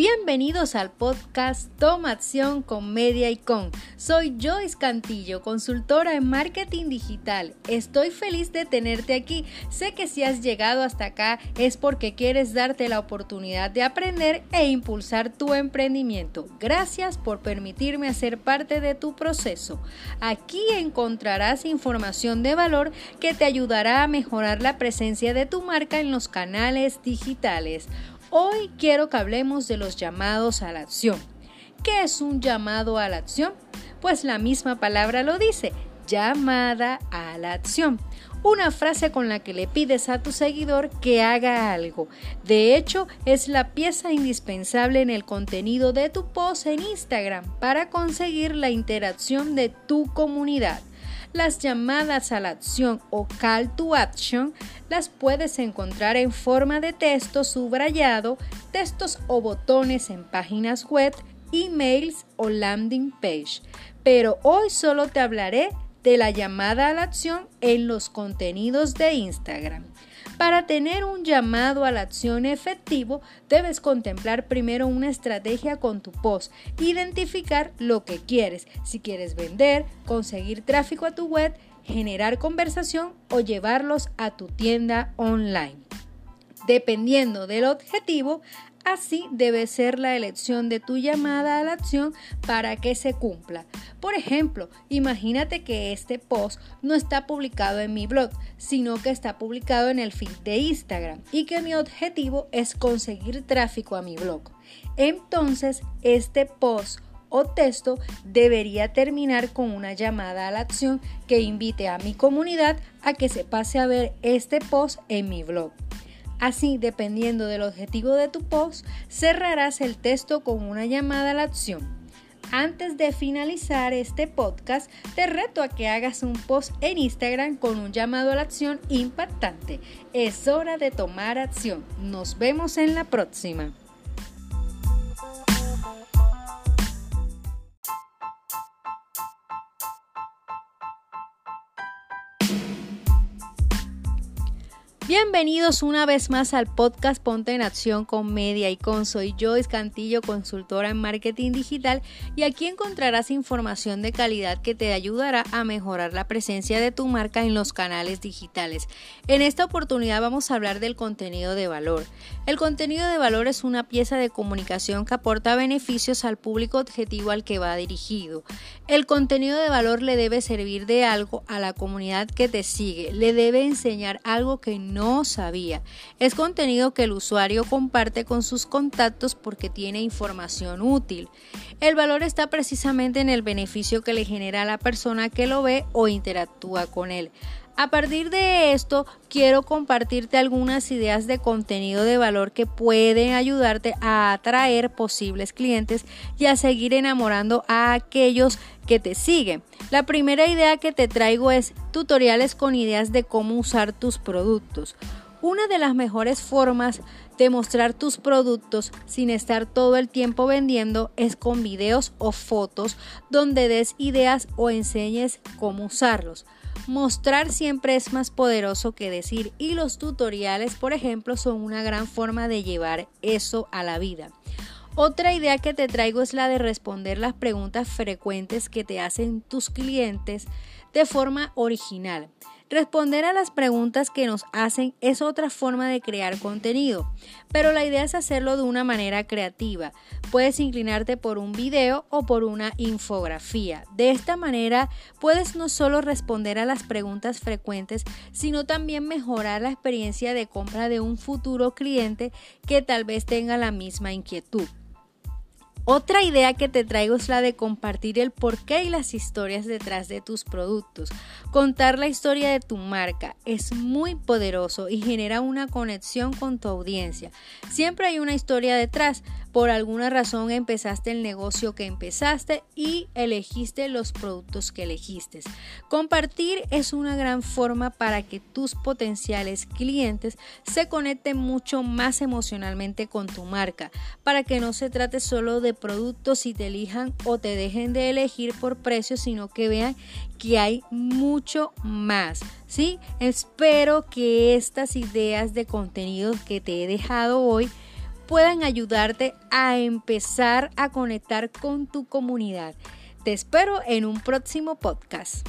Bienvenidos al podcast Toma Acción con Media y Con. Soy Joyce Cantillo, consultora en marketing digital. Estoy feliz de tenerte aquí. Sé que si has llegado hasta acá es porque quieres darte la oportunidad de aprender e impulsar tu emprendimiento. Gracias por permitirme hacer parte de tu proceso. Aquí encontrarás información de valor que te ayudará a mejorar la presencia de tu marca en los canales digitales. Hoy quiero que hablemos de los llamados a la acción. ¿Qué es un llamado a la acción? Pues la misma palabra lo dice, llamada a la acción. Una frase con la que le pides a tu seguidor que haga algo. De hecho, es la pieza indispensable en el contenido de tu post en Instagram para conseguir la interacción de tu comunidad. Las llamadas a la acción o call to action las puedes encontrar en forma de texto subrayado, textos o botones en páginas web, emails o landing page. Pero hoy solo te hablaré de la llamada a la acción en los contenidos de Instagram. Para tener un llamado a la acción efectivo, debes contemplar primero una estrategia con tu post, identificar lo que quieres, si quieres vender, conseguir tráfico a tu web, generar conversación o llevarlos a tu tienda online. Dependiendo del objetivo, Así debe ser la elección de tu llamada a la acción para que se cumpla. Por ejemplo, imagínate que este post no está publicado en mi blog, sino que está publicado en el feed de Instagram y que mi objetivo es conseguir tráfico a mi blog. Entonces, este post o texto debería terminar con una llamada a la acción que invite a mi comunidad a que se pase a ver este post en mi blog. Así, dependiendo del objetivo de tu post, cerrarás el texto con una llamada a la acción. Antes de finalizar este podcast, te reto a que hagas un post en Instagram con un llamado a la acción impactante. Es hora de tomar acción. Nos vemos en la próxima. Bienvenidos una vez más al podcast Ponte en Acción con Media y con Soy Joyce Cantillo, consultora en marketing digital y aquí encontrarás información de calidad que te ayudará a mejorar la presencia de tu marca en los canales digitales. En esta oportunidad vamos a hablar del contenido de valor. El contenido de valor es una pieza de comunicación que aporta beneficios al público objetivo al que va dirigido. El contenido de valor le debe servir de algo a la comunidad que te sigue, le debe enseñar algo que no no sabía. Es contenido que el usuario comparte con sus contactos porque tiene información útil. El valor está precisamente en el beneficio que le genera a la persona que lo ve o interactúa con él. A partir de esto, quiero compartirte algunas ideas de contenido de valor que pueden ayudarte a atraer posibles clientes y a seguir enamorando a aquellos que te siguen. La primera idea que te traigo es tutoriales con ideas de cómo usar tus productos. Una de las mejores formas de mostrar tus productos sin estar todo el tiempo vendiendo es con videos o fotos donde des ideas o enseñes cómo usarlos. Mostrar siempre es más poderoso que decir y los tutoriales, por ejemplo, son una gran forma de llevar eso a la vida. Otra idea que te traigo es la de responder las preguntas frecuentes que te hacen tus clientes de forma original. Responder a las preguntas que nos hacen es otra forma de crear contenido, pero la idea es hacerlo de una manera creativa. Puedes inclinarte por un video o por una infografía. De esta manera puedes no solo responder a las preguntas frecuentes, sino también mejorar la experiencia de compra de un futuro cliente que tal vez tenga la misma inquietud. Otra idea que te traigo es la de compartir el porqué y las historias detrás de tus productos. Contar la historia de tu marca es muy poderoso y genera una conexión con tu audiencia. Siempre hay una historia detrás. Por alguna razón empezaste el negocio que empezaste y elegiste los productos que elegiste. Compartir es una gran forma para que tus potenciales clientes se conecten mucho más emocionalmente con tu marca, para que no se trate solo de productos y te elijan o te dejen de elegir por precio, sino que vean que hay mucho más. ¿sí? Espero que estas ideas de contenido que te he dejado hoy puedan ayudarte a empezar a conectar con tu comunidad. Te espero en un próximo podcast.